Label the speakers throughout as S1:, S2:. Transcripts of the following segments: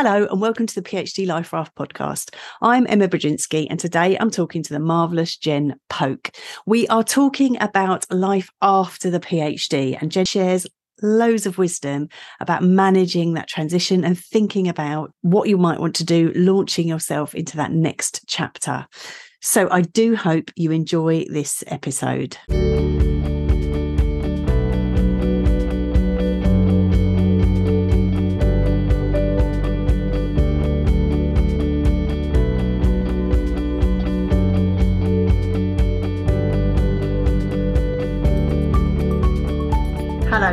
S1: Hello, and welcome to the PhD Life Raft podcast. I'm Emma Brzezinski, and today I'm talking to the marvelous Jen Polk. We are talking about life after the PhD, and Jen shares loads of wisdom about managing that transition and thinking about what you might want to do, launching yourself into that next chapter. So, I do hope you enjoy this episode.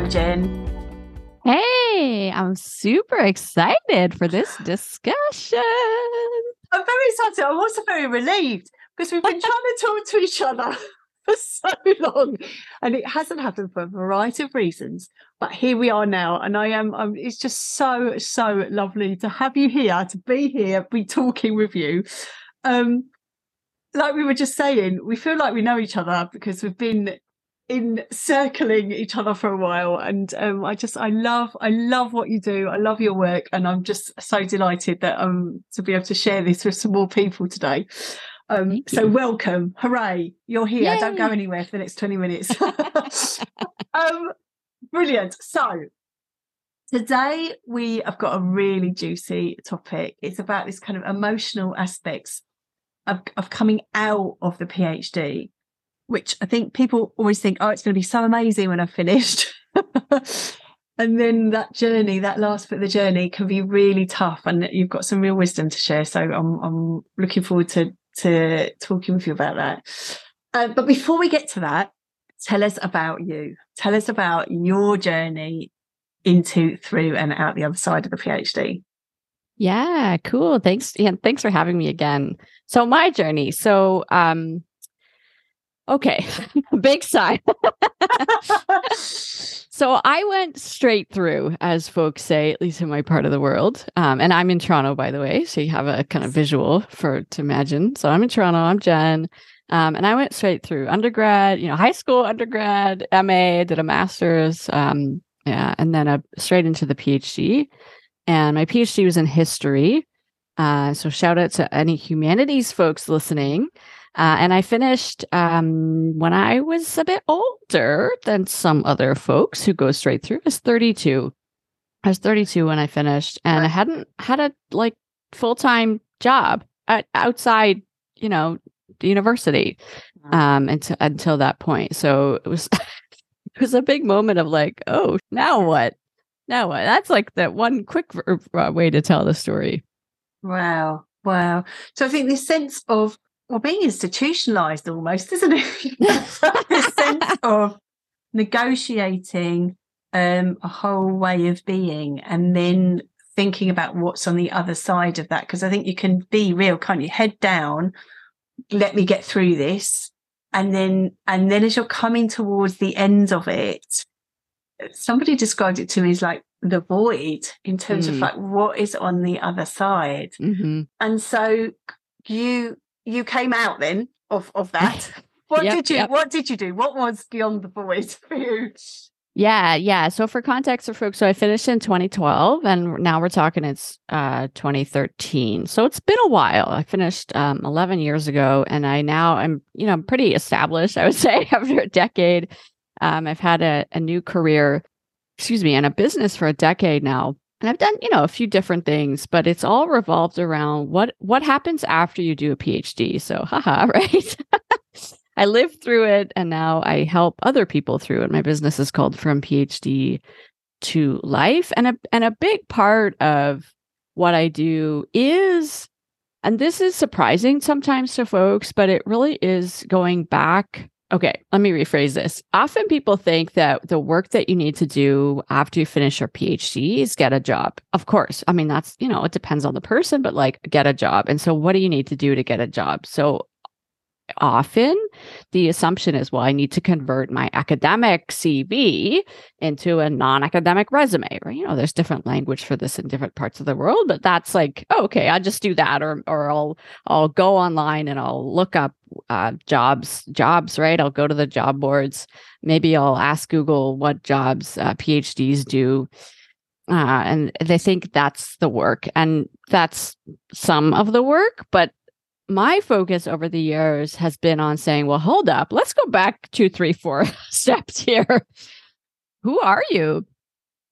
S1: Jen.
S2: Hey, I'm super excited for this discussion.
S1: I'm very excited. I'm also very relieved because we've been trying to talk to each other for so long and it hasn't happened for a variety of reasons. But here we are now, and I am, I'm, it's just so, so lovely to have you here, to be here, be talking with you. Um, like we were just saying, we feel like we know each other because we've been in circling each other for a while. And um, i just i love i love what you do. I love your work. And i'm just so delighted that um to be able to share this with some more people today. Um so welcome. Hooray. You're here. Yay. don't go anywhere for the next 20 minutes. Um brilliant. So today we have got a really juicy topic. It's about this kind of emotional aspects of, of coming out of the phd which I think people always think, oh, it's going to be so amazing when I've finished. and then that journey, that last bit of the journey can be really tough. And you've got some real wisdom to share. So I'm, I'm looking forward to, to talking with you about that. Uh, but before we get to that, tell us about you. Tell us about your journey into, through, and out the other side of the PhD.
S2: Yeah, cool. Thanks. Yeah, thanks for having me again. So my journey. So um Okay, big sigh. so I went straight through, as folks say, at least in my part of the world. Um, and I'm in Toronto, by the way, so you have a kind of visual for to imagine. So I'm in Toronto. I'm Jen, um, and I went straight through undergrad, you know, high school, undergrad, MA, did a master's, um, yeah, and then a, straight into the PhD. And my PhD was in history. Uh, so shout out to any humanities folks listening. Uh, and I finished um, when I was a bit older than some other folks who go straight through. I was 32. I was 32 when I finished, and right. I hadn't had a like full time job at, outside, you know, the university um, until until that point. So it was it was a big moment of like, oh, now what? Now what? That's like that one quick uh, way to tell the story.
S1: Wow. Wow. So I think this sense of well, being institutionalized almost, isn't it? the sense of negotiating um, a whole way of being and then thinking about what's on the other side of that. Because I think you can be real, can't you? Head down, let me get through this. And then, and then as you're coming towards the end of it, somebody described it to me as like the void in terms mm. of like what is on the other side. Mm-hmm. And so you you came out then of of that. What yep, did you yep. what did you do? What was beyond the void for you?
S2: Yeah, yeah. So for context for folks, so I finished in 2012 and now we're talking it's uh 2013. So it's been a while. I finished um 11 years ago and I now I'm, you know, I'm pretty established, I would say, after a decade. Um I've had a, a new career, excuse me, and a business for a decade now. And I've done, you know, a few different things, but it's all revolved around what what happens after you do a PhD. So, haha, right? I lived through it and now I help other people through it. My business is called From PhD to Life. And a and a big part of what I do is and this is surprising sometimes to folks, but it really is going back Okay, let me rephrase this. Often people think that the work that you need to do after you finish your PhD is get a job. Of course. I mean, that's, you know, it depends on the person, but like get a job. And so, what do you need to do to get a job? So, often the assumption is, well, I need to convert my academic CV into a non academic resume, right? You know, there's different language for this in different parts of the world, but that's like, oh, okay, I'll just do that. Or, or I'll, I'll go online and I'll look up uh, jobs, jobs, right? I'll go to the job boards. Maybe I'll ask Google what jobs uh, PhDs do. uh, and they think that's the work, and that's some of the work. But my focus over the years has been on saying, well, hold up, let's go back two, three, four steps here. Who are you?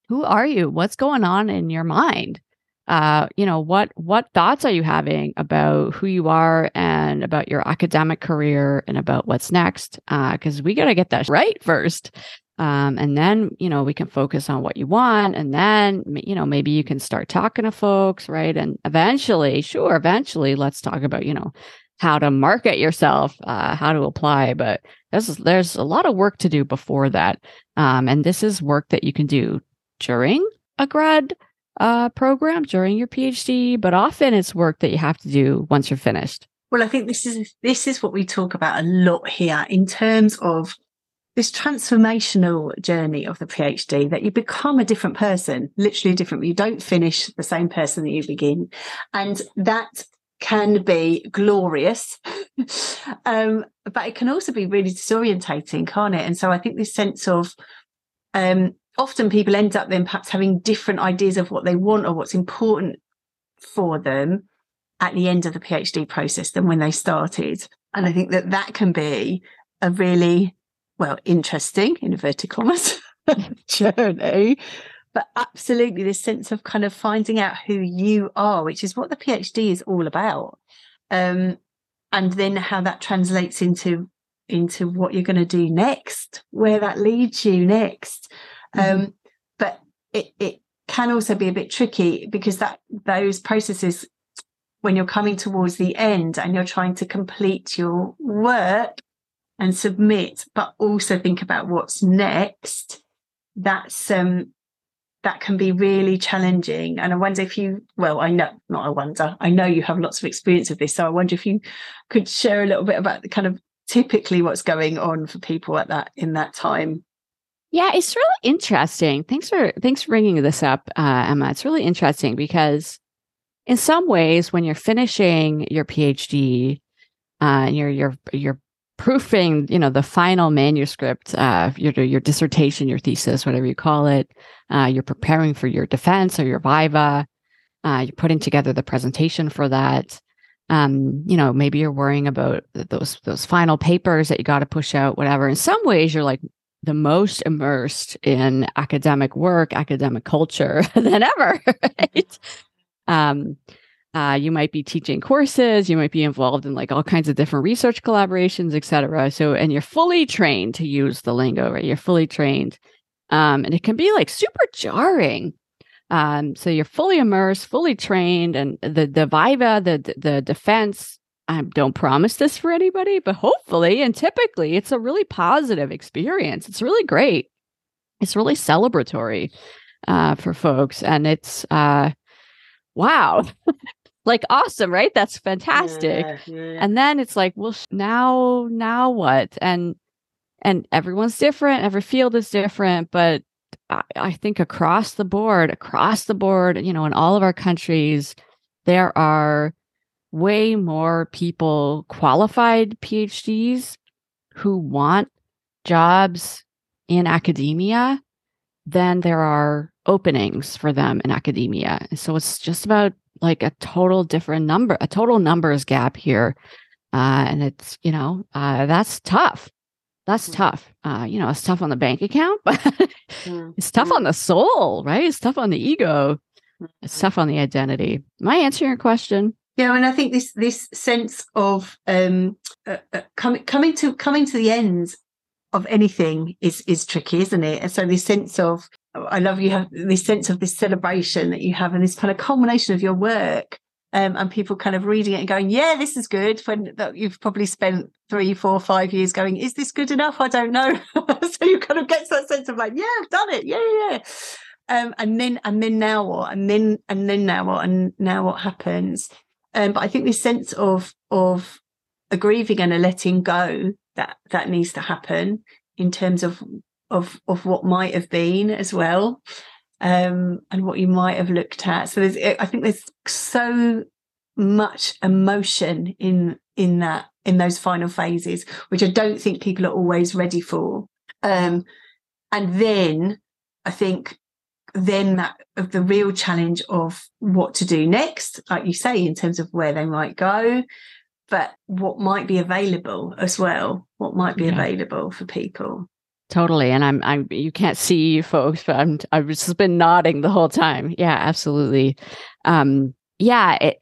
S2: Who are you? What's going on in your mind? uh, you know what what thoughts are you having about who you are and about your academic career and about what's next because uh, we got to get that right first um, and then you know we can focus on what you want and then you know maybe you can start talking to folks right and eventually sure eventually let's talk about you know how to market yourself uh, how to apply but there's there's a lot of work to do before that um, and this is work that you can do during a grad uh, program during your PhD, but often it's work that you have to do once you're finished.
S1: Well, I think this is this is what we talk about a lot here in terms of this transformational journey of the PhD that you become a different person, literally a different. You don't finish the same person that you begin, and that can be glorious, um, but it can also be really disorientating, can't it? And so I think this sense of um, often people end up then perhaps having different ideas of what they want or what's important for them at the end of the PhD process than when they started. And I think that that can be a really, well, interesting, in inverted commas, journey. But absolutely, this sense of kind of finding out who you are, which is what the PhD is all about. Um, and then how that translates into into what you're going to do next, where that leads you next. Mm-hmm. Um, but it, it can also be a bit tricky because that those processes, when you're coming towards the end and you're trying to complete your work and submit, but also think about what's next, that's um that can be really challenging. And I wonder if you, well, I know, not I wonder, I know you have lots of experience of this. So I wonder if you could share a little bit about the kind of typically what's going on for people at that in that time.
S2: Yeah, it's really interesting. Thanks for thanks for bringing this up, uh, Emma. It's really interesting because in some ways, when you're finishing your PhD, uh, and you're you're you're proofing, you know, the final manuscript, uh, your your dissertation, your thesis, whatever you call it. Uh, you're preparing for your defense or your viva. Uh, you're putting together the presentation for that. Um, you know, maybe you're worrying about those those final papers that you got to push out, whatever. In some ways, you're like the most immersed in academic work, academic culture than ever, right? Um, uh, you might be teaching courses, you might be involved in like all kinds of different research collaborations, et cetera. So, and you're fully trained to use the lingo, right? You're fully trained. Um, and it can be like super jarring. Um, so you're fully immersed, fully trained, and the the viva, the the defense I don't promise this for anybody, but hopefully and typically it's a really positive experience. It's really great. It's really celebratory uh, for folks. And it's uh, wow. like awesome, right? That's fantastic. Yeah, yeah. And then it's like, well, now, now what? And and everyone's different. Every field is different, but I, I think across the board, across the board, you know, in all of our countries, there are way more people qualified PhDs who want jobs in academia than there are openings for them in academia. So it's just about like a total different number, a total numbers gap here. Uh, and it's, you know, uh, that's tough. That's mm. tough. Uh, you know, it's tough on the bank account, but mm. it's tough mm. on the soul, right? It's tough on the ego. It's tough on the identity. Am I answering your question?
S1: Yeah, and I think this this sense of um, uh, uh, coming coming to coming to the end of anything is is tricky, isn't it? And so this sense of I love you have this sense of this celebration that you have, and this kind of culmination of your work, um, and people kind of reading it and going, "Yeah, this is good." When you've probably spent three, four, five years going, "Is this good enough?" I don't know. so you kind of get that sense of like, "Yeah, I've done it. Yeah, yeah." Um, and then and then now what? And then and then now what? And now what happens? Um, but I think this sense of of a grieving and a letting go that that needs to happen in terms of of of what might have been as well, um, and what you might have looked at. So there's, I think there's so much emotion in in that in those final phases, which I don't think people are always ready for. Um, and then I think then that of the real challenge of what to do next, like you say, in terms of where they might go, but what might be available as well, what might be yeah. available for people.
S2: Totally. And I'm I'm you can't see folks, but I'm I've just been nodding the whole time. Yeah, absolutely. Um yeah, it,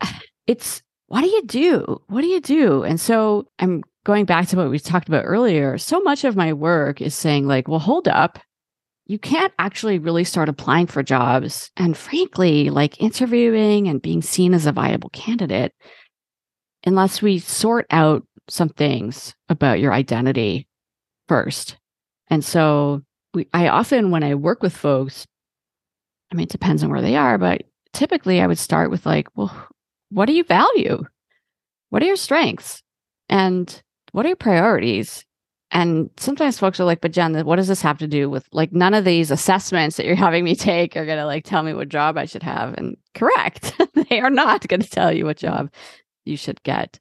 S2: it's what do you do? What do you do? And so I'm going back to what we talked about earlier. So much of my work is saying like, well, hold up you can't actually really start applying for jobs and frankly like interviewing and being seen as a viable candidate unless we sort out some things about your identity first and so we, i often when i work with folks i mean it depends on where they are but typically i would start with like well what do you value? What are your strengths? And what are your priorities? And sometimes folks are like, but Jen, what does this have to do with like none of these assessments that you're having me take are going to like tell me what job I should have? And correct, they are not going to tell you what job you should get,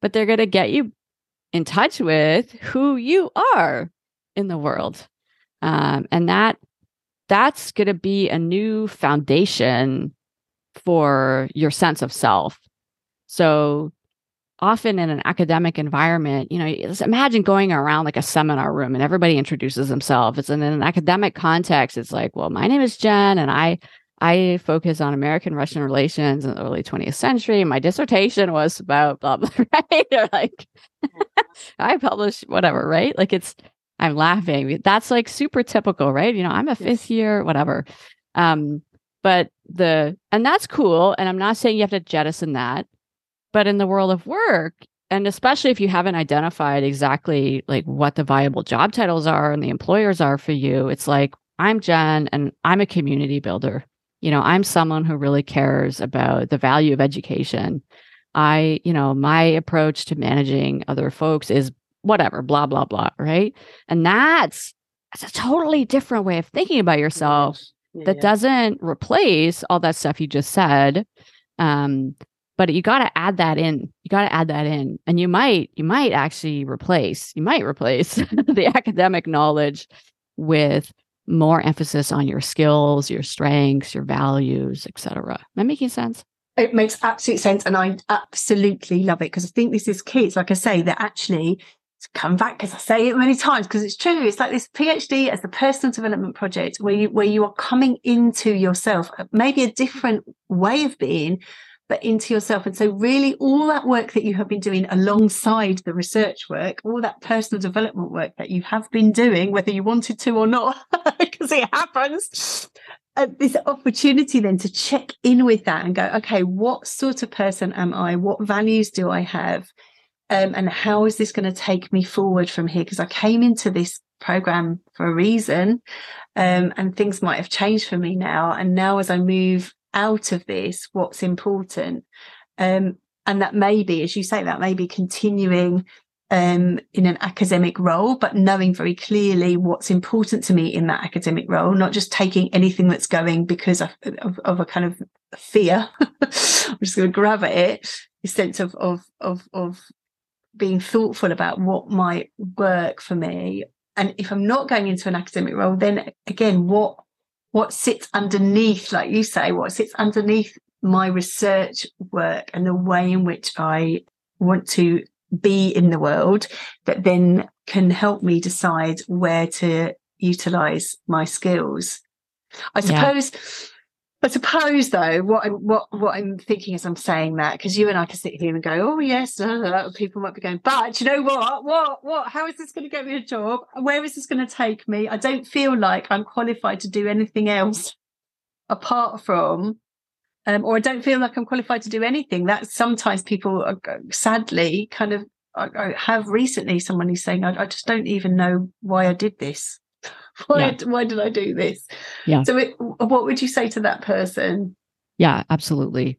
S2: but they're going to get you in touch with who you are in the world. Um, and that that's going to be a new foundation for your sense of self. So often in an academic environment, you know, imagine going around like a seminar room and everybody introduces themselves. It's in an academic context. It's like, well, my name is Jen and I I focus on American Russian relations in the early 20th century. My dissertation was about blah blah, right? or like I published whatever, right? Like it's I'm laughing. That's like super typical, right? You know, I'm a fifth year, whatever. Um, but the and that's cool. And I'm not saying you have to jettison that but in the world of work, and especially if you haven't identified exactly like what the viable job titles are and the employers are for you, it's like, I'm Jen and I'm a community builder. You know, I'm someone who really cares about the value of education. I, you know, my approach to managing other folks is whatever, blah, blah, blah. Right. And that's, that's a totally different way of thinking about yourself yeah, that yeah. doesn't replace all that stuff you just said. Um, but you got to add that in you got to add that in and you might you might actually replace you might replace the academic knowledge with more emphasis on your skills your strengths your values etc am i making sense
S1: it makes absolute sense and i absolutely love it because i think this is key it's like i say that actually come back because I say it many times because it's true. It's like this PhD as the personal development project where you where you are coming into yourself, maybe a different way of being, but into yourself. And so, really, all that work that you have been doing alongside the research work, all that personal development work that you have been doing, whether you wanted to or not, because it happens. Uh, this opportunity then to check in with that and go, okay, what sort of person am I? What values do I have? Um, and how is this going to take me forward from here? Because I came into this program for a reason, um, and things might have changed for me now. And now, as I move out of this what's important um, and that maybe as you say that may be continuing um, in an academic role but knowing very clearly what's important to me in that academic role not just taking anything that's going because of, of, of a kind of fear i'm just going to grab at it a sense of of of of being thoughtful about what might work for me and if i'm not going into an academic role then again what what sits underneath, like you say, what sits underneath my research work and the way in which I want to be in the world that then can help me decide where to utilize my skills. I suppose. I suppose though, what I'm what what I'm thinking as I'm saying that, because you and I can sit here and go, oh yes, uh, uh, uh people might be going, but you know what, what, what? How is this going to get me a job? Where is this going to take me? I don't feel like I'm qualified to do anything else apart from, um, or I don't feel like I'm qualified to do anything. That sometimes people, are, uh, sadly, kind of I, I have recently someone who's saying, I, I just don't even know why I did this. Why yeah. why did I do this?
S2: Yeah.
S1: So it, what would you say to that person?
S2: Yeah, absolutely.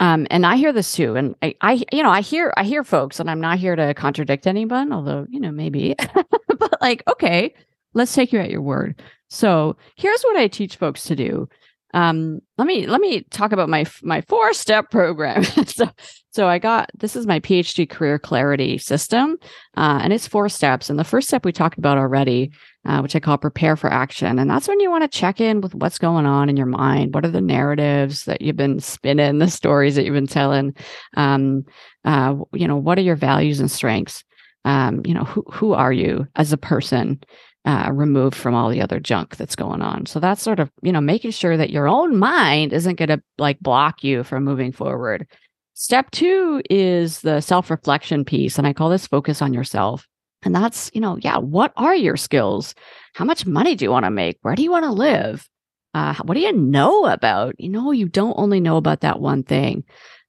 S2: Um, and I hear this too. And I, I, you know, I hear, I hear folks, and I'm not here to contradict anyone, although, you know, maybe, but like, okay, let's take you at your word. So here's what I teach folks to do. Um, let me let me talk about my my four step program. so so I got this is my PhD career clarity system, uh, and it's four steps. And the first step we talked about already, uh, which I call prepare for action, and that's when you want to check in with what's going on in your mind. What are the narratives that you've been spinning, the stories that you've been telling? Um, uh, you know, what are your values and strengths? Um, you know, who who are you as a person? Uh, removed from all the other junk that's going on. So that's sort of, you know, making sure that your own mind isn't going to like block you from moving forward. Step two is the self reflection piece. And I call this focus on yourself. And that's, you know, yeah, what are your skills? How much money do you want to make? Where do you want to live? Uh, what do you know about? You know, you don't only know about that one thing.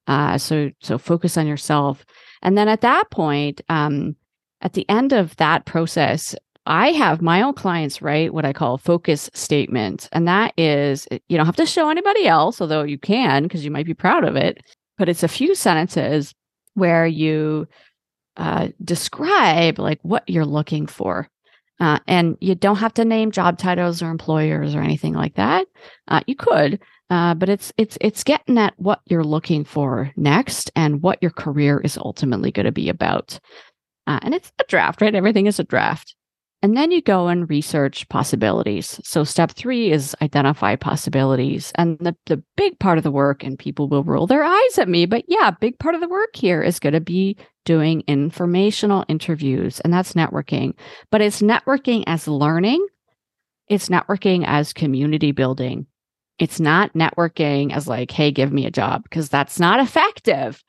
S2: Uh, so, so focus on yourself. And then at that point, um, at the end of that process, I have my own clients write what I call a focus statement. And that is, eh, you don't have to show anybody else, although you can because you might be proud of it. But it's a few sentences where you uh, describe like what you're looking for. Uh, and you don't have to name job titles or employers or anything like that. Uh, you could, uh, but it's it's it's getting at what you're looking for next and what your career is ultimately going to be about. Uh, and it's a draft, right? Everything is a draft. And then you go and research possibilities. So step three is identify possibilities. And the, the big part of the work, and people will roll their eyes at me, but yeah, big part of the work here is going to be doing informational interviews. And that's networking. But it's networking as learning. It's networking as community building. It's not networking as like, hey, give me a job, because that's not effective.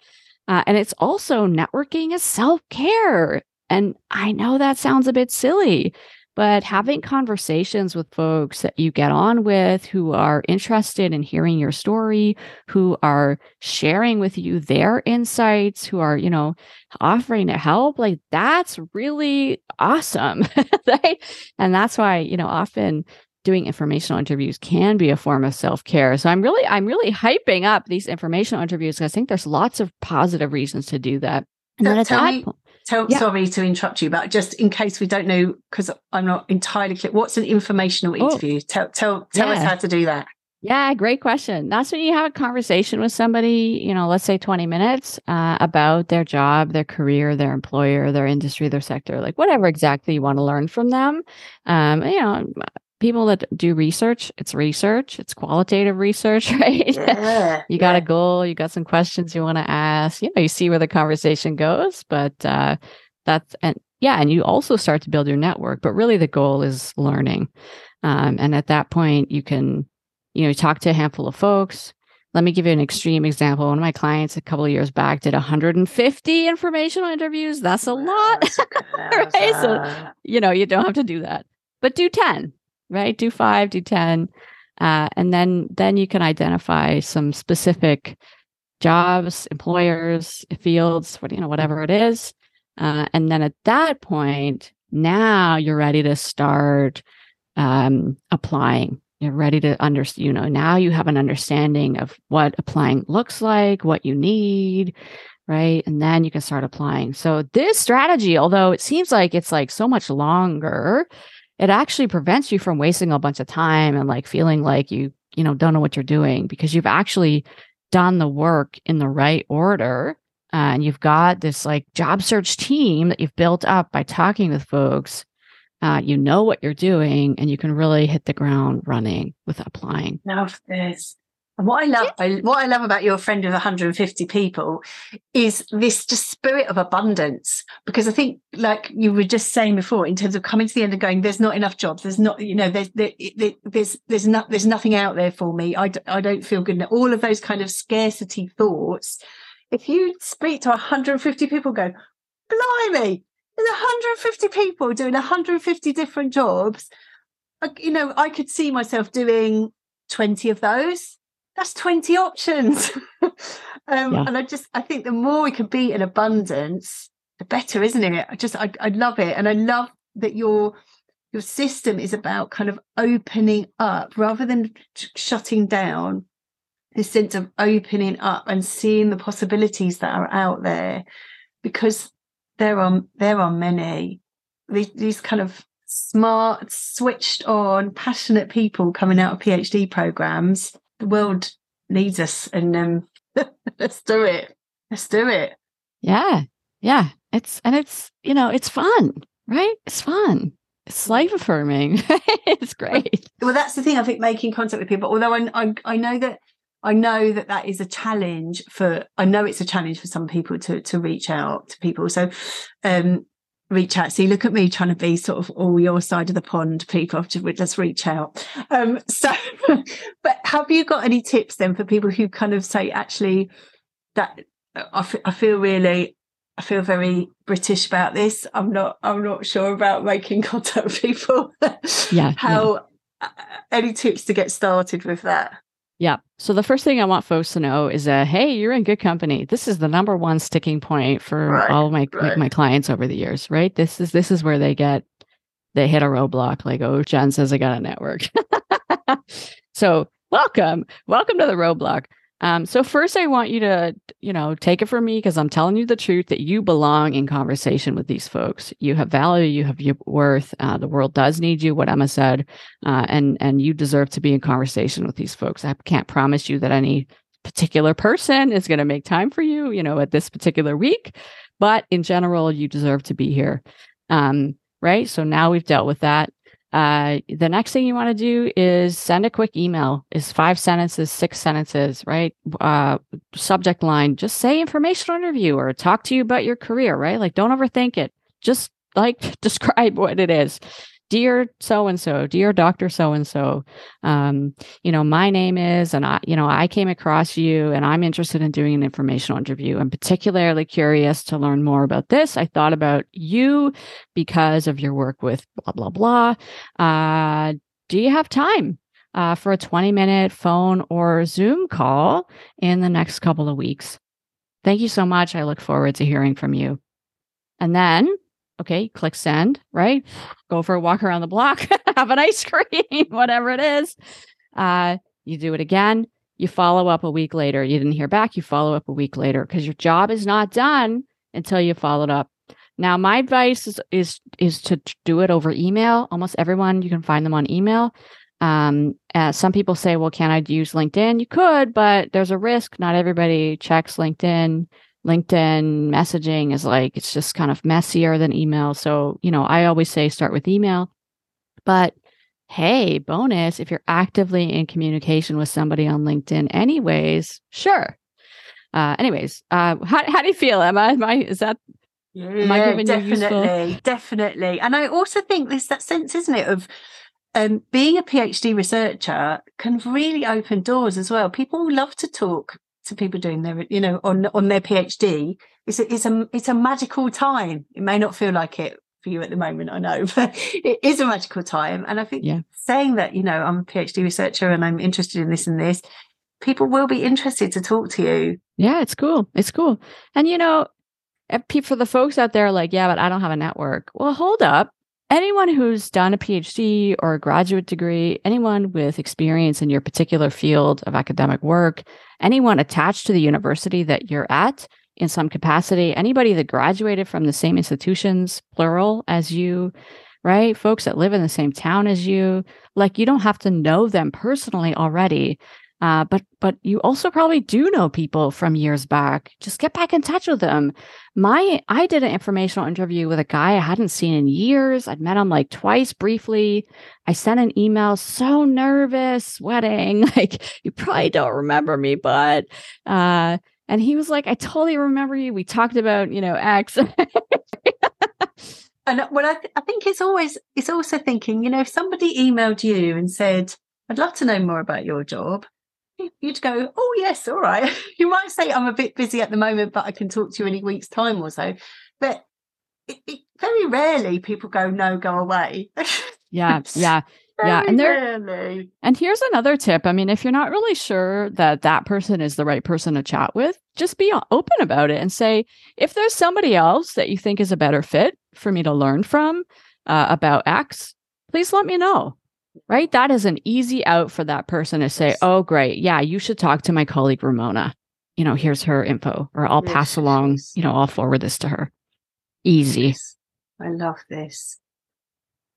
S2: Uh, and it's also networking as self care. And I know that sounds a bit silly, but having conversations with folks that you get on with who are interested in hearing your story, who are sharing with you their insights, who are, you know, offering to help, like that's really awesome. right? And that's why, you know, often doing informational interviews can be a form of self-care. So I'm really I'm really hyping up these informational interviews because I think there's lots of positive reasons to do that.
S1: And so then at that me, point, Tell, yeah. Sorry to interrupt you, but just in case we don't know, because I'm not entirely clear, what's an informational oh. interview? Tell tell tell yeah. us how to do that.
S2: Yeah, great question. That's when you have a conversation with somebody, you know, let's say 20 minutes uh, about their job, their career, their employer, their industry, their sector, like whatever exactly you want to learn from them. Um, you know, people that do research, it's research, it's qualitative research, right? Yeah, you got yeah. a goal, you got some questions you want to ask, you know, you see where the conversation goes, but uh, that's, and yeah, and you also start to build your network, but really the goal is learning. Um, and at that point, you can, you know, talk to a handful of folks. Let me give you an extreme example. One of my clients a couple of years back did 150 informational interviews. That's a lot. right? So, you know, you don't have to do that, but do 10 right? Do five, do 10. Uh, and then then you can identify some specific jobs, employers, fields, what you know, whatever it is. Uh, and then at that point, now you're ready to start um, applying. You're ready to understand, you know, now you have an understanding of what applying looks like, what you need, right? And then you can start applying. So this strategy, although it seems like it's like so much longer, it actually prevents you from wasting a bunch of time and like feeling like you, you know, don't know what you're doing because you've actually done the work in the right order. Uh, and you've got this like job search team that you've built up by talking with folks. Uh, you know what you're doing and you can really hit the ground running with applying.
S1: Love this. And what I love, I, what I love about your friend of 150 people is this just spirit of abundance. Because I think, like you were just saying before, in terms of coming to the end and going, there's not enough jobs. There's not, you know, there's there, there's there's not there's nothing out there for me. I d- I don't feel good. All of those kind of scarcity thoughts. If you speak to 150 people, go, blimey, there's 150 people doing 150 different jobs. you know, I could see myself doing 20 of those that's 20 options. um, yeah. And I just, I think the more we can be in abundance, the better, isn't it? I just, I, I love it. And I love that your, your system is about kind of opening up rather than shutting down this sense of opening up and seeing the possibilities that are out there because there are there are many these, these kind of smart switched on passionate people coming out of phd programs the world needs us and um let's do it. Let's do it.
S2: Yeah. Yeah. It's and it's, you know, it's fun, right? It's fun. It's life affirming. it's great.
S1: Well, that's the thing. I think making contact with people. Although I, I, I know that I know that that is a challenge for. I know it's a challenge for some people to to reach out to people. So, um, reach out. See, look at me trying to be sort of all your side of the pond, people. Just reach out. Um, so, but have you got any tips then for people who kind of say actually that I, f- I feel really I feel very British about this. I'm not. I'm not sure about making contact with people.
S2: Yeah.
S1: How? Yeah. Any tips to get started with that?
S2: Yeah. So the first thing I want folks to know is that hey, you're in good company. This is the number one sticking point for right, all my right. my clients over the years. Right. This is this is where they get they hit a roadblock. Like, oh, Jen says I got a network. so welcome, welcome to the roadblock. Um, so first, I want you to, you know, take it from me because I'm telling you the truth that you belong in conversation with these folks. You have value, you have worth. Uh, the world does need you, what Emma said, uh, and and you deserve to be in conversation with these folks. I can't promise you that any particular person is going to make time for you, you know, at this particular week, but in general, you deserve to be here. Um, right. So now we've dealt with that. Uh, the next thing you want to do is send a quick email. Is five sentences, six sentences, right? Uh, subject line: just say informational interview or talk to you about your career, right? Like, don't overthink it. Just like describe what it is dear so and so dear doctor so and so you know my name is and i you know i came across you and i'm interested in doing an informational interview. I'm particularly curious to learn more about this. I thought about you because of your work with blah blah blah. Uh do you have time uh, for a 20 minute phone or zoom call in the next couple of weeks? Thank you so much. I look forward to hearing from you. And then okay, click send, right? Go for a walk around the block, have an ice cream, whatever it is. Uh, you do it again. You follow up a week later. You didn't hear back. You follow up a week later because your job is not done until you followed up. Now, my advice is is is to do it over email. Almost everyone you can find them on email. Um, uh, some people say, "Well, can I use LinkedIn?" You could, but there's a risk. Not everybody checks LinkedIn. LinkedIn messaging is like, it's just kind of messier than email. So, you know, I always say start with email. But hey, bonus, if you're actively in communication with somebody on LinkedIn, anyways, sure. Uh, anyways, uh, how, how do you feel, Emma? Am I, is that,
S1: yeah, definitely, definitely. And I also think there's that sense, isn't it, of um, being a PhD researcher can really open doors as well. People love to talk to people doing their, you know, on on their PhD, it's a, it's a it's a magical time. It may not feel like it for you at the moment, I know, but it is a magical time. And I think yeah. saying that, you know, I'm a PhD researcher and I'm interested in this and this, people will be interested to talk to you.
S2: Yeah, it's cool. It's cool. And you know, eh, for the folks out there, like, yeah, but I don't have a network. Well, hold up anyone who's done a PhD or a graduate degree, anyone with experience in your particular field of academic work, anyone attached to the university that you're at in some capacity, anybody that graduated from the same institutions, plural, as you, right? Folks that live in the same town as you, like you don't have to know them personally already. Uh, but but you also probably do know people from years back. Just get back in touch with them. My I did an informational interview with a guy I hadn't seen in years. I'd met him like twice briefly. I sent an email, so nervous, sweating. Like you probably don't remember me, but uh, and he was like, I totally remember you. We talked about you know X. and
S1: well, I, th- I think it's always it's also thinking, you know, if somebody emailed you and said, "I'd love to know more about your job," you'd go, oh yes, all right. You might say I'm a bit busy at the moment, but I can talk to you in a week's time or so. But it, it, very rarely people go, no, go away.
S2: yeah, yeah. yeah and there and here's another tip i mean if you're not really sure that that person is the right person to chat with just be open about it and say if there's somebody else that you think is a better fit for me to learn from uh, about x please let me know right? That is an easy out for that person to say, oh, great. Yeah, you should talk to my colleague Ramona. You know, here's her info, or I'll pass along, you know, I'll forward this to her. Easy.
S1: I love this.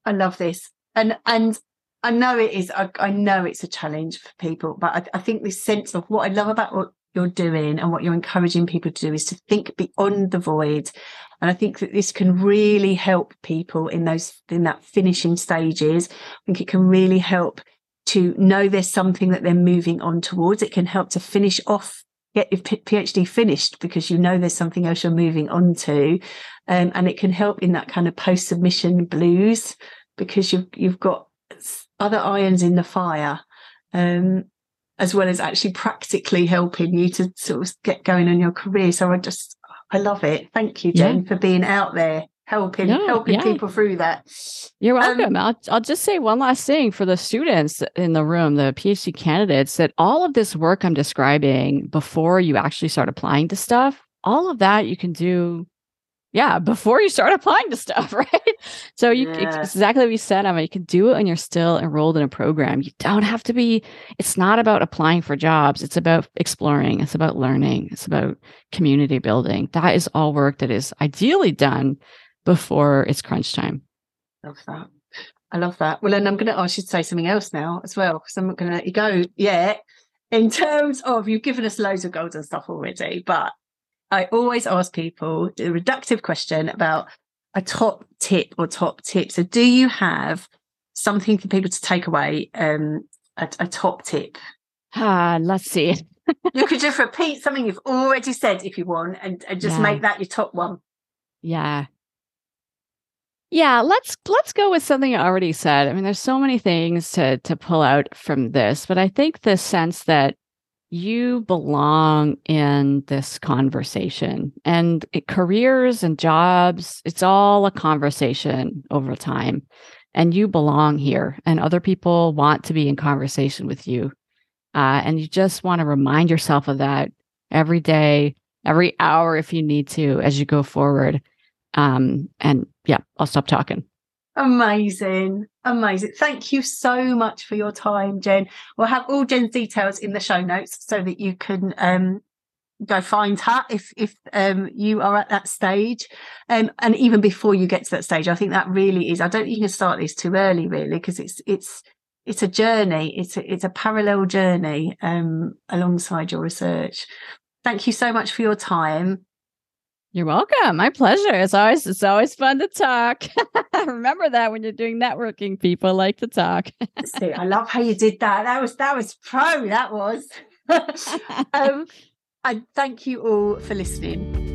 S1: I love this. And, and I know it is. I, I, know it's a challenge for people, but I, I, think this sense of what I love about what you're doing and what you're encouraging people to do is to think beyond the void. And I think that this can really help people in those in that finishing stages. I think it can really help to know there's something that they're moving on towards. It can help to finish off get your PhD finished because you know there's something else you're moving on to. Um, and it can help in that kind of post submission blues because you've you've got other irons in the fire, um, as well as actually practically helping you to sort of get going on your career. So I just I love it. Thank you, Jen, yeah. for being out there helping no, helping yeah. people through that.
S2: You're um, welcome. Um, I'll I'll just say one last thing for the students in the room, the PhD candidates, that all of this work I'm describing before you actually start applying to stuff, all of that you can do yeah, before you start applying to stuff, right? So you yeah. exactly what you said, Emma. You can do it when you're still enrolled in a program. You don't have to be. It's not about applying for jobs. It's about exploring. It's about learning. It's about community building. That is all work that is ideally done before it's crunch time.
S1: Love that. I love that. Well, and I'm going to ask you to say something else now as well, because I'm not going to let you go yet. In terms of, you've given us loads of golden stuff already, but I always ask people the reductive question about a top tip or top tip. So, do you have something for people to take away? Um, a, a top tip.
S2: Ah, let's see.
S1: you could just repeat something you've already said if you want, and, and just yeah. make that your top one.
S2: Yeah. Yeah, let's let's go with something I already said. I mean, there's so many things to to pull out from this, but I think the sense that you belong in this conversation. And it, careers and jobs it's all a conversation over time. And you belong here and other people want to be in conversation with you. Uh, and you just want to remind yourself of that every day every hour if you need to as you go forward. Um, and yeah i'll stop talking
S1: Amazing. Amazing. Thank you so much for your time, Jen. We'll have all Jen's details in the show notes so that you can um, go find her if if um, you are at that stage. Um, and even before you get to that stage, I think that really is. I don't think you can start this too early, really, because it's it's it's a journey. It's a, it's a parallel journey um, alongside your research. Thank you so much for your time.
S2: You're welcome. My pleasure. It's always it's always fun to talk. Remember that when you're doing networking, people like to talk.
S1: See, I love how you did that. That was that was pro. That was. um, I thank you all for listening.